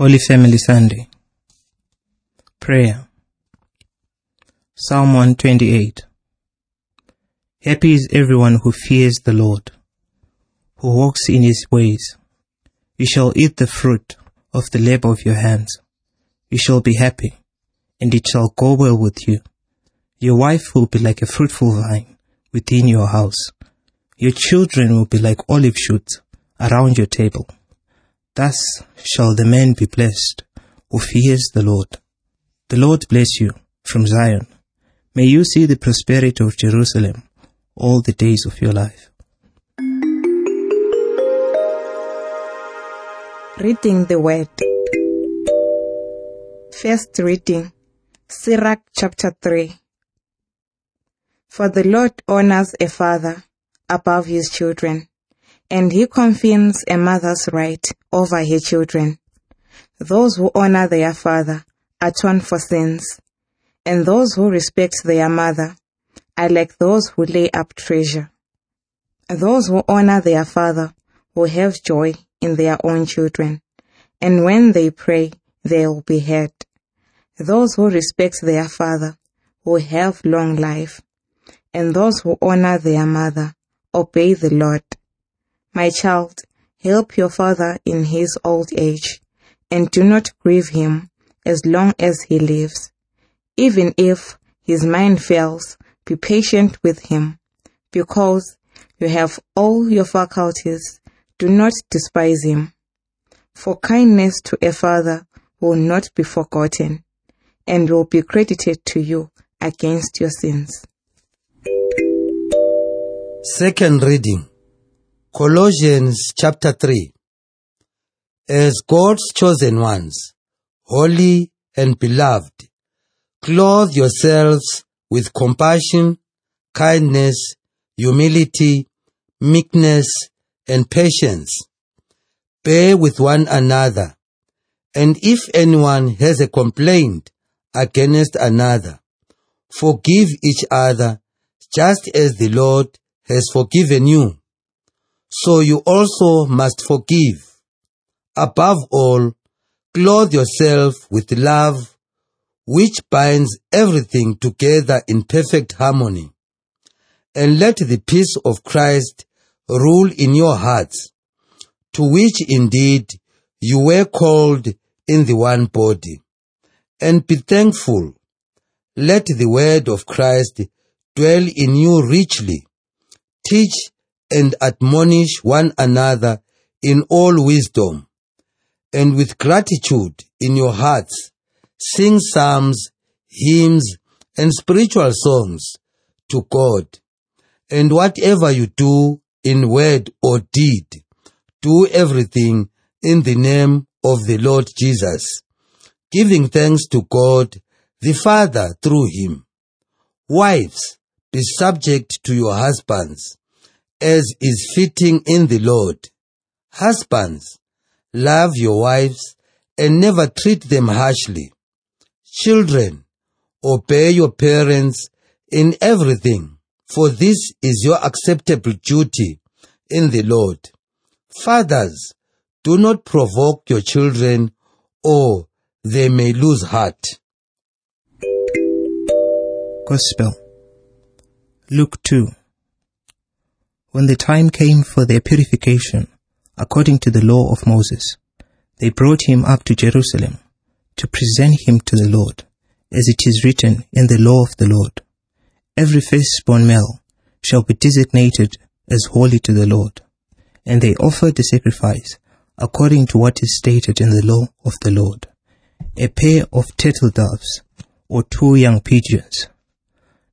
Holy Family Sunday. Prayer. Psalm 128. Happy is everyone who fears the Lord, who walks in his ways. You shall eat the fruit of the labor of your hands. You shall be happy, and it shall go well with you. Your wife will be like a fruitful vine within your house. Your children will be like olive shoots around your table. Thus shall the man be blessed who fears the Lord. The Lord bless you from Zion. May you see the prosperity of Jerusalem all the days of your life. Reading the Word. First reading, Sirach chapter 3. For the Lord honors a father above his children, and he confirms a mother's right over her children. Those who honor their father atone for sins, and those who respect their mother are like those who lay up treasure. Those who honor their father will have joy in their own children, and when they pray, they will be heard. Those who respect their father will have long life, and those who honor their mother obey the Lord. My child, help your father in his old age, and do not grieve him as long as he lives. Even if his mind fails, be patient with him, because you have all your faculties. Do not despise him. For kindness to a father will not be forgotten, and will be credited to you against your sins. Second reading. Colossians chapter 3 As God's chosen ones, holy and beloved, clothe yourselves with compassion, kindness, humility, meekness, and patience. Bear with one another, and if anyone has a complaint against another, forgive each other just as the Lord has forgiven you. So you also must forgive. Above all, clothe yourself with love, which binds everything together in perfect harmony. And let the peace of Christ rule in your hearts, to which indeed you were called in the one body. And be thankful. Let the word of Christ dwell in you richly. Teach and admonish one another in all wisdom, and with gratitude in your hearts, sing psalms, hymns, and spiritual songs to God. And whatever you do in word or deed, do everything in the name of the Lord Jesus, giving thanks to God the Father through him. Wives, be subject to your husbands, as is fitting in the Lord. Husbands, love your wives and never treat them harshly. Children, obey your parents in everything, for this is your acceptable duty in the Lord. Fathers, do not provoke your children, or they may lose heart. Gospel. Luke 2. When the time came for their purification, according to the law of Moses, they brought him up to Jerusalem to present him to the Lord, as it is written in the law of the Lord. Every firstborn male shall be designated as holy to the Lord. And they offered the sacrifice according to what is stated in the law of the Lord. A pair of turtle doves or two young pigeons.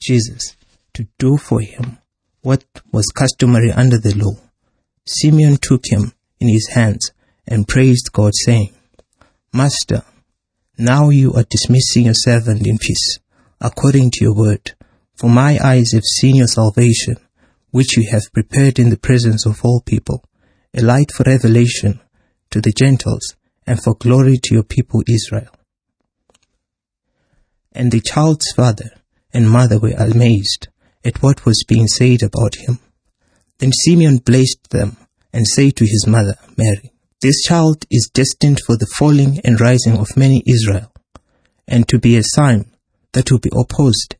Jesus, to do for him what was customary under the law, Simeon took him in his hands and praised God, saying, Master, now you are dismissing your servant in peace, according to your word. For my eyes have seen your salvation, which you have prepared in the presence of all people, a light for revelation to the Gentiles and for glory to your people Israel. And the child's father and mother were amazed at what was being said about him. Then Simeon blessed them and said to his mother, Mary, This child is destined for the falling and rising of many Israel, and to be a sign that will be opposed,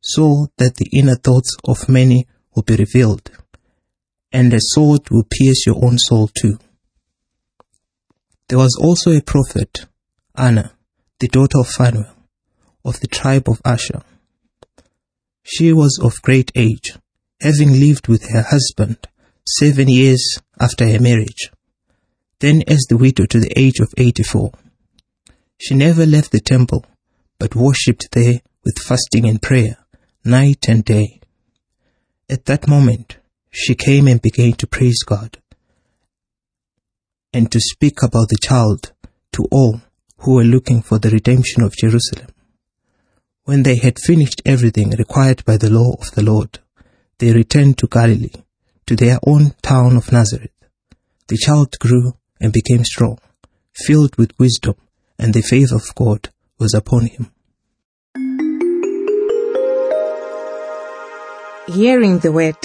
so that the inner thoughts of many will be revealed, and a sword will pierce your own soul too. There was also a prophet, Anna, the daughter of Phanuel, of the tribe of Asher. She was of great age, having lived with her husband seven years after her marriage, then as the widow to the age of 84. She never left the temple, but worshipped there with fasting and prayer, night and day. At that moment, she came and began to praise God and to speak about the child to all who were looking for the redemption of Jerusalem. When they had finished everything required by the law of the Lord, they returned to Galilee, to their own town of Nazareth. The child grew and became strong, filled with wisdom, and the favor of God was upon him. Hearing the word,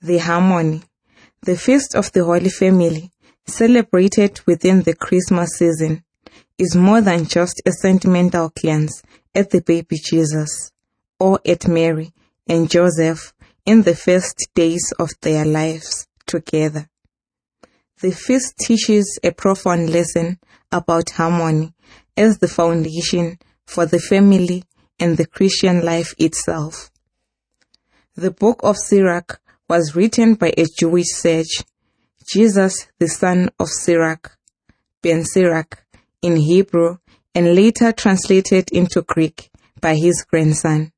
the harmony, the feast of the Holy Family, celebrated within the Christmas season, is more than just a sentimental glance at the baby Jesus or at Mary and Joseph in the first days of their lives together. The feast teaches a profound lesson about harmony as the foundation for the family and the Christian life itself. The book of Sirach was written by a Jewish sage, Jesus the son of Sirach, Ben Sirach in Hebrew and later translated into Greek by his grandson.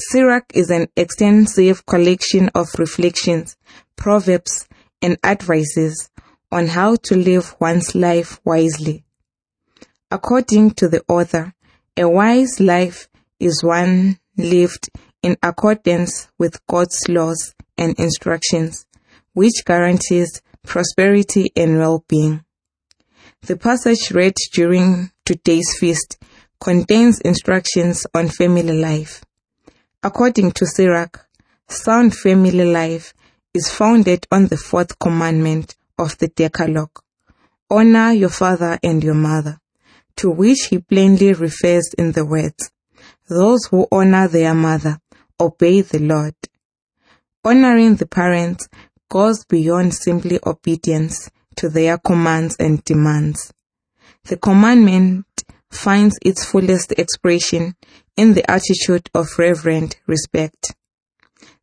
Sirach is an extensive collection of reflections, proverbs, and advices on how to live one's life wisely. According to the author, a wise life is one lived in accordance with God's laws and instructions, which guarantees prosperity and well-being. The passage read during today's feast contains instructions on family life. According to Sirach, sound family life is founded on the fourth commandment of the Decalogue. Honor your father and your mother, to which he plainly refers in the words, those who honor their mother obey the Lord. Honoring the parents goes beyond simply obedience to their commands and demands. The commandment finds its fullest expression in the attitude of reverent respect.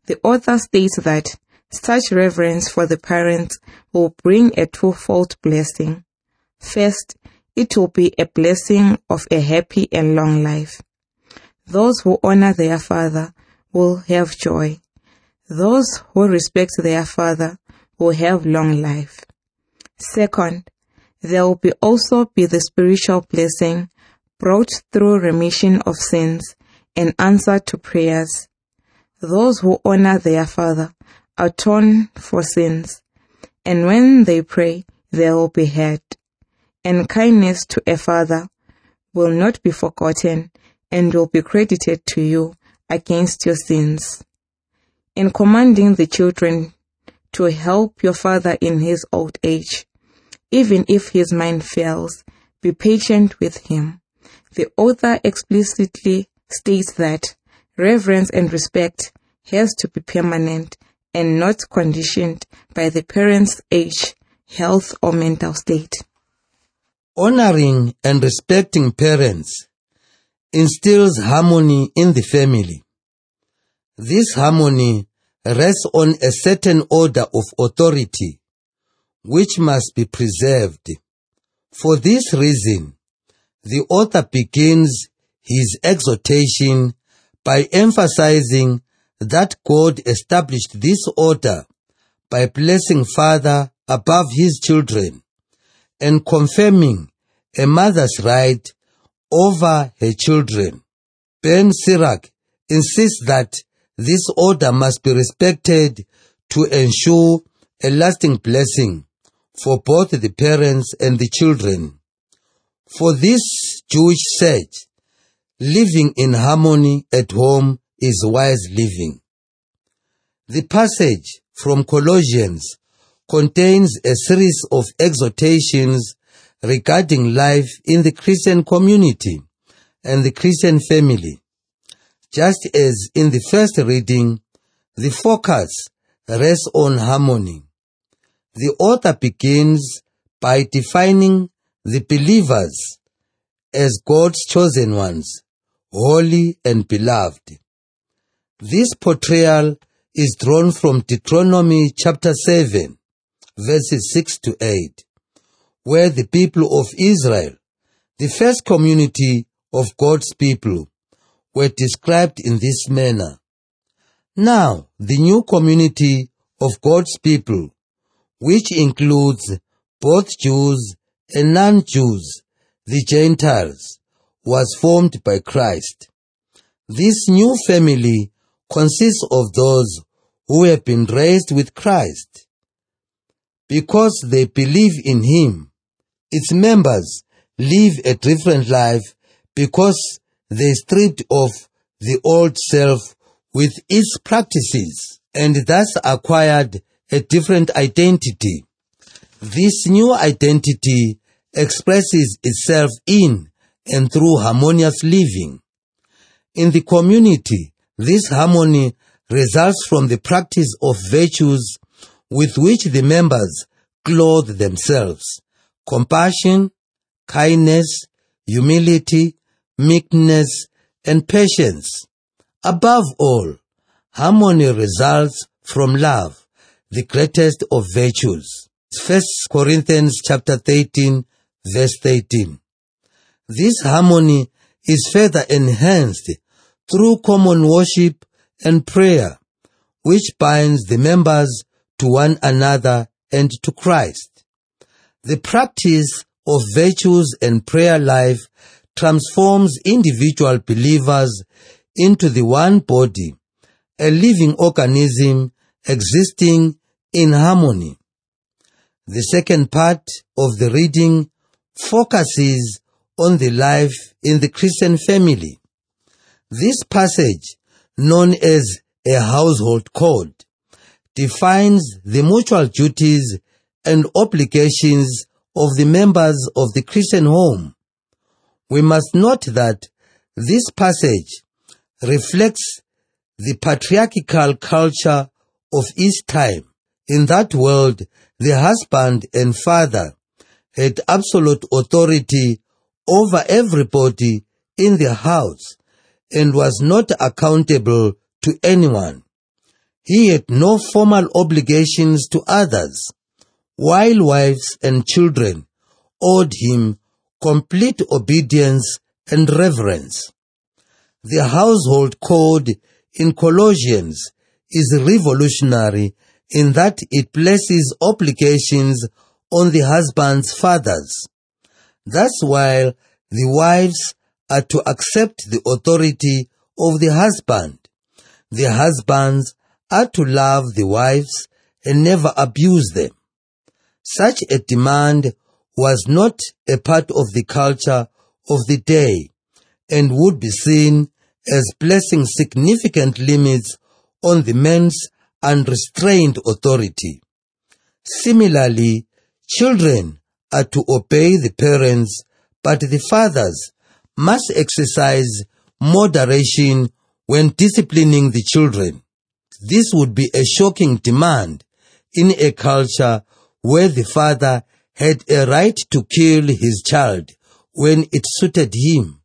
The author states that such reverence for the parents will bring a twofold blessing. First, it will be a blessing of a happy and long life. Those who honor their father will have joy. Those who respect their father will have long life. Second, there will be also be the spiritual blessing brought through remission of sins and answer to prayers. Those who honor their father atone for sins, and when they pray, they will be heard. And kindness to a father will not be forgotten and will be credited to you against your sins. In commanding the children to help your father in his old age, even if his mind fails, be patient with him. The author explicitly states that reverence and respect has to be permanent and not conditioned by the parent's age, health, or mental state. Honoring and respecting parents instills harmony in the family. This harmony rests on a certain order of authority which must be preserved. For this reason, the author begins his exhortation by emphasizing that God established this order by placing father above his children and confirming a mother's right over her children. Ben Sirach insists that this order must be respected to ensure a lasting blessing for both the parents and the children. For this Jewish sage, living in harmony at home is wise living. The passage from Colossians contains a series of exhortations regarding life in the Christian community and the Christian family. Just as in the first reading, the focus rests on harmony. The author begins by defining the believers as God's chosen ones, holy and beloved. This portrayal is drawn from Deuteronomy chapter 7, verses 6 to 8, where the people of Israel, the first community of God's people, were described in this manner. Now, the new community of God's people, which includes both Jews and non-Jews, the Gentiles, was formed by Christ. This new family consists of those who have been raised with Christ. Because they believe in Him, its members live a different life because they stripped off the old self with its practices and thus acquired a different identity. This new identity expresses itself in and through harmonious living. In the community, this harmony results from the practice of virtues with which the members clothe themselves. Compassion, kindness, humility, meekness, and patience. Above all, harmony results from love, the greatest of virtues. 1 Corinthians chapter 13 verse 13. This harmony is further enhanced through common worship and prayer, which binds the members to one another and to Christ. The practice of virtues and prayer life transforms individual believers into the one body, a living organism existing in harmony. The second part of the reading focuses on the life in the Christian family. This passage, known as a household code, defines the mutual duties and obligations of the members of the Christian home. We must note that this passage reflects the patriarchal culture of its time. In that world, the husband and father had absolute authority over everybody in the house and was not accountable to anyone. He had no formal obligations to others, while wives and children owed him complete obedience and reverence. The household code in Colossians is revolutionary in that it places obligations on the husband's fathers. Thus, while the wives are to accept the authority of the husband, the husbands are to love the wives and never abuse them. Such a demand was not a part of the culture of the day and would be seen as placing significant limits on the man's unrestrained authority. Similarly, children are to obey the parents, but the fathers must exercise moderation when disciplining the children. This would be a shocking demand in a culture where the father had a right to kill his child when it suited him.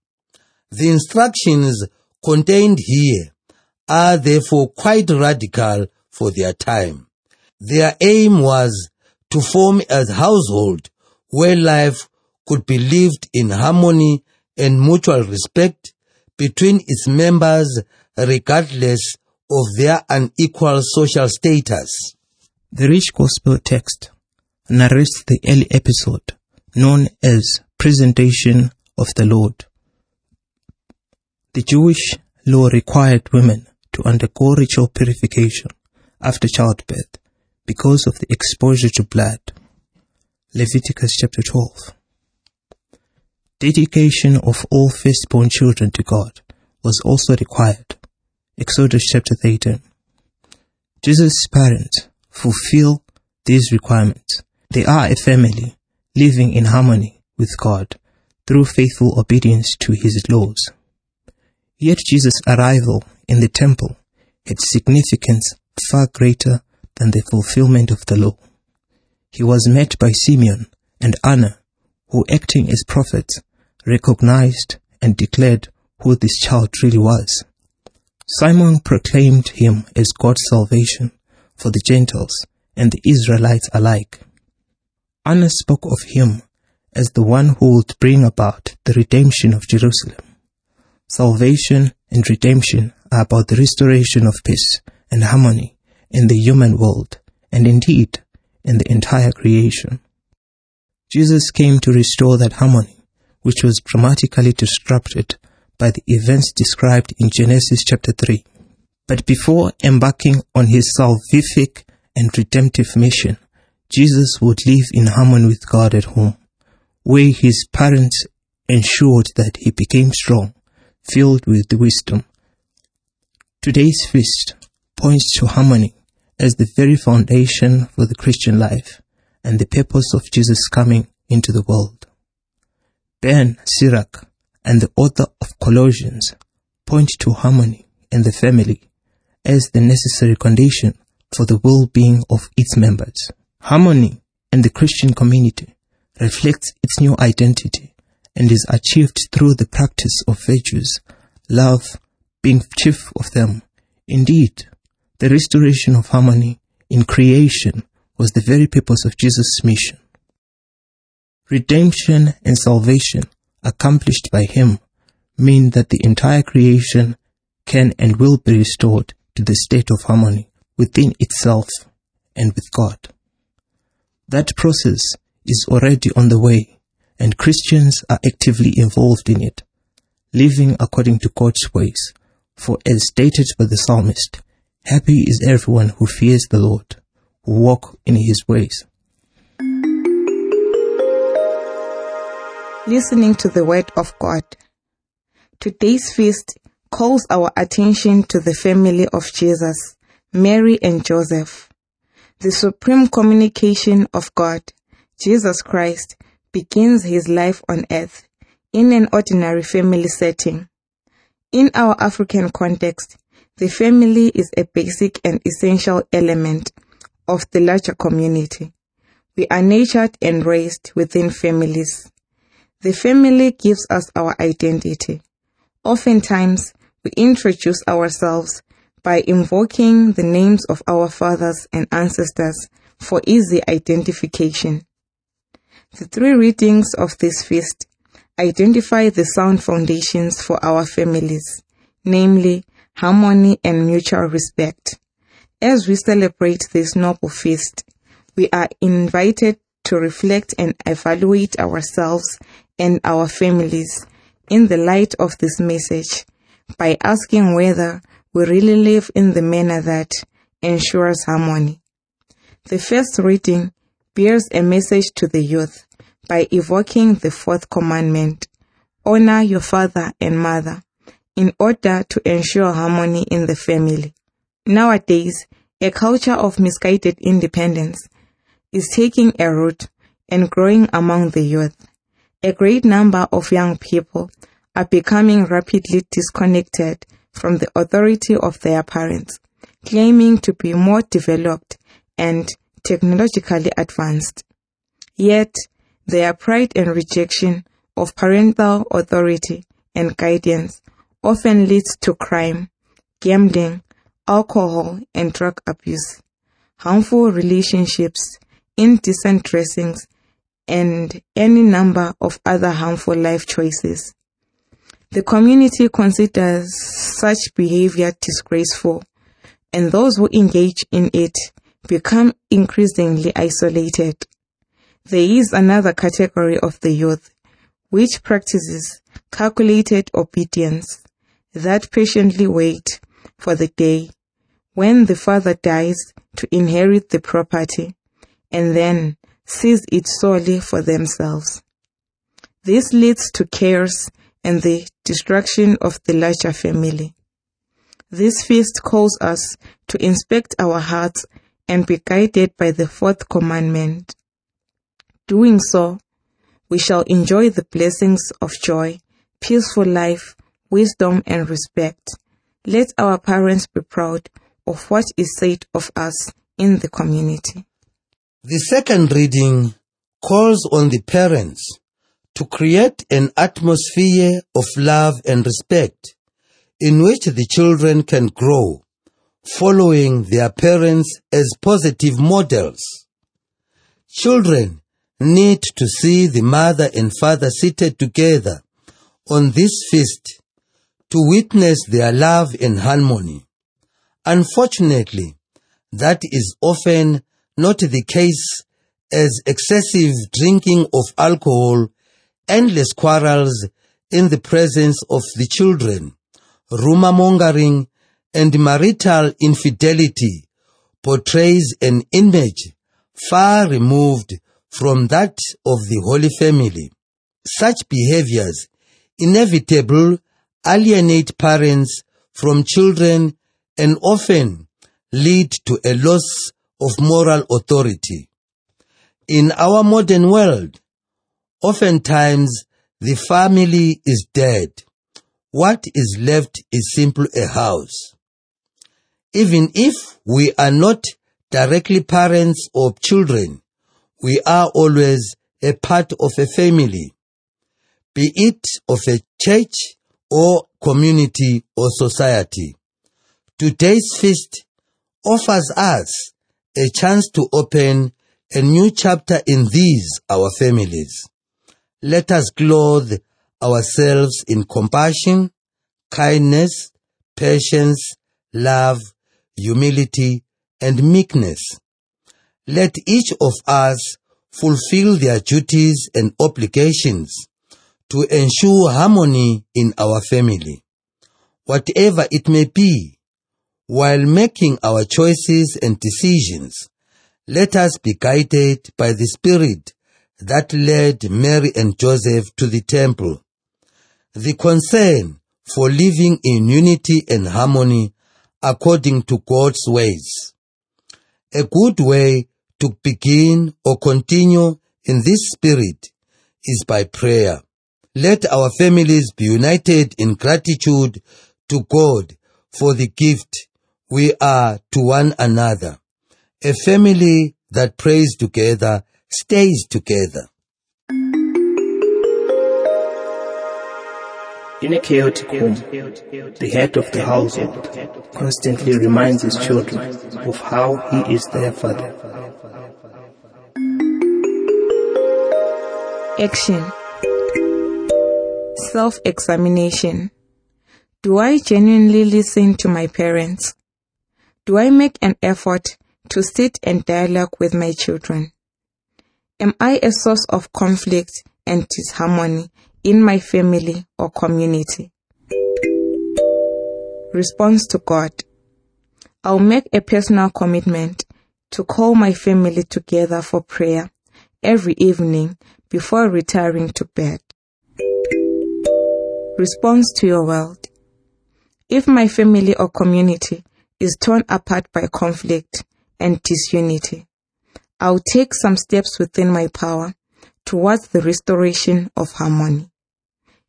The instructions contained here are therefore quite radical for their time. Their aim was to form a household where life could be lived in harmony and mutual respect between its members regardless of their unequal social status. The rich gospel text narrates the early episode known as Presentation of the Lord. The Jewish law required women to undergo ritual purification after childbirth because of the exposure to blood. Leviticus chapter 12. Dedication of all firstborn children to God was also required. Exodus chapter 13. Jesus' parents fulfill these requirements. They are a family living in harmony with God through faithful obedience to his laws. Yet Jesus' arrival in the temple had significance far greater than the fulfillment of the law. He was met by Simeon and Anna, who acting as prophets recognized and declared who this child really was. Simon proclaimed him as God's salvation for the Gentiles and the Israelites alike. Anna spoke of him as the one who would bring about the redemption of Jerusalem. Salvation and redemption are about the restoration of peace and harmony in the human world and indeed in the entire creation. Jesus came to restore that harmony, which was dramatically disrupted by the events described in Genesis chapter 3. But before embarking on his salvific and redemptive mission, Jesus would live in harmony with God at home, where his parents ensured that he became strong, filled with wisdom. Today's feast points to harmony as the very foundation for the Christian life and the purpose of Jesus coming into the world. Ben Sirach and the author of Colossians point to harmony in the family as the necessary condition for the well-being of its members. Harmony in the Christian community reflects its new identity and is achieved through the practice of virtues, love being chief of them. Indeed, the restoration of harmony in creation was the very purpose of Jesus' mission. Redemption and salvation accomplished by him mean that the entire creation can and will be restored to the state of harmony within itself and with God. That process is already on the way and Christians are actively involved in it, living according to God's ways. For as stated by the psalmist, happy is everyone who fears the Lord, who walk in his ways. Listening to the Word of God. Today's feast calls our attention to the family of Jesus, Mary and Joseph. The supreme communication of God, Jesus Christ, begins his life on earth in an ordinary family setting. In our African context, the family is a basic and essential element of the larger community. We are nurtured and raised within families. The family gives us our identity. Oftentimes, we introduce ourselves by invoking the names of our fathers and ancestors for easy identification. The three readings of this feast identify the sound foundations for our families, namely harmony and mutual respect. As we celebrate this noble feast, we are invited to reflect and evaluate ourselves and our families in the light of this message by asking whether we really live in the manner that ensures harmony. The first reading bears a message to the youth by evoking the fourth commandment honor your father and mother in order to ensure harmony in the family. Nowadays, a culture of misguided independence is taking a root and growing among the youth a great number of young people are becoming rapidly disconnected from the authority of their parents, claiming to be more developed and technologically advanced. Yet, their pride and rejection of parental authority and guidance often leads to crime, gambling, alcohol and drug abuse, harmful relationships, indecent dressings, and any number of other harmful life choices. The community considers such behavior disgraceful, and those who engage in it become increasingly isolated. There is another category of the youth which practices calculated obedience that patiently wait for the day when the father dies to inherit the property and then seize it solely for themselves. This leads to chaos and the destruction of the larger family. This feast calls us to inspect our hearts and be guided by the fourth commandment. Doing so, we shall enjoy the blessings of joy, peaceful life, wisdom, and respect. Let our parents be proud of what is said of us in the community. The second reading calls on the parents to create an atmosphere of love and respect in which the children can grow, following their parents as positive models. Children need to see the mother and father seated together on this feast to witness their love and harmony. Unfortunately, that is often not the case as excessive drinking of alcohol, endless quarrels in the presence of the children, rumor mongering, and marital infidelity portrays an image far removed from that of the Holy Family. Such behaviors inevitably alienate parents from children and often lead to a loss of moral authority. In our modern world, oftentimes the family is dead. What is left is simply a house. Even if we are not directly parents of children, we are always a part of a family, be it of a church or community or society. Today's feast offers us a chance to open a new chapter in these, our families. Let us clothe ourselves in compassion, kindness, patience, love, humility, and meekness. Let each of us fulfill their duties and obligations to ensure harmony in our family, whatever it may be. While making our choices and decisions, let us be guided by the Spirit that led Mary and Joseph to the temple. The concern for living in unity and harmony according to God's ways. A good way to begin or continue in this spirit is by prayer. Let our families be united in gratitude to God for the gift we are to one another. A family that prays together stays together. In a chaotic home, the head of the household constantly reminds his children of how he is their father. Action Self examination. Do I genuinely listen to my parents? Do I make an effort to sit and dialogue with my children? Am I a source of conflict and disharmony in my family or community? Response to God. I'll make a personal commitment to call my family together for prayer every evening before retiring to bed. Response to your world. If my family or community is torn apart by conflict and disunity, I'll take some steps within my power towards the restoration of harmony.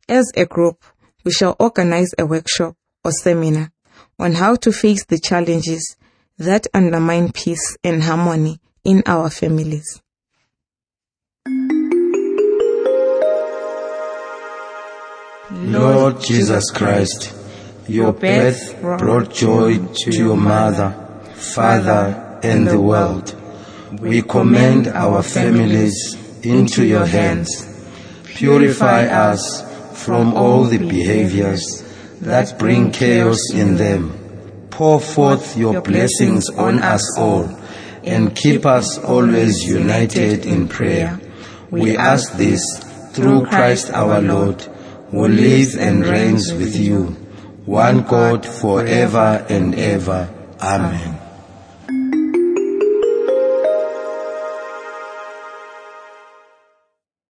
As a group, we shall organize a workshop or seminar on how to face the challenges that undermine peace and harmony in our families. Lord Jesus Christ, your birth brought joy to your mother, father, and the world. We commend our families into your hands. Purify us from all the behaviors that bring chaos in them. Pour forth your blessings on us all and keep us always united in prayer. We ask this through Christ our Lord, who lives and reigns with you, one God forever and ever. Amen.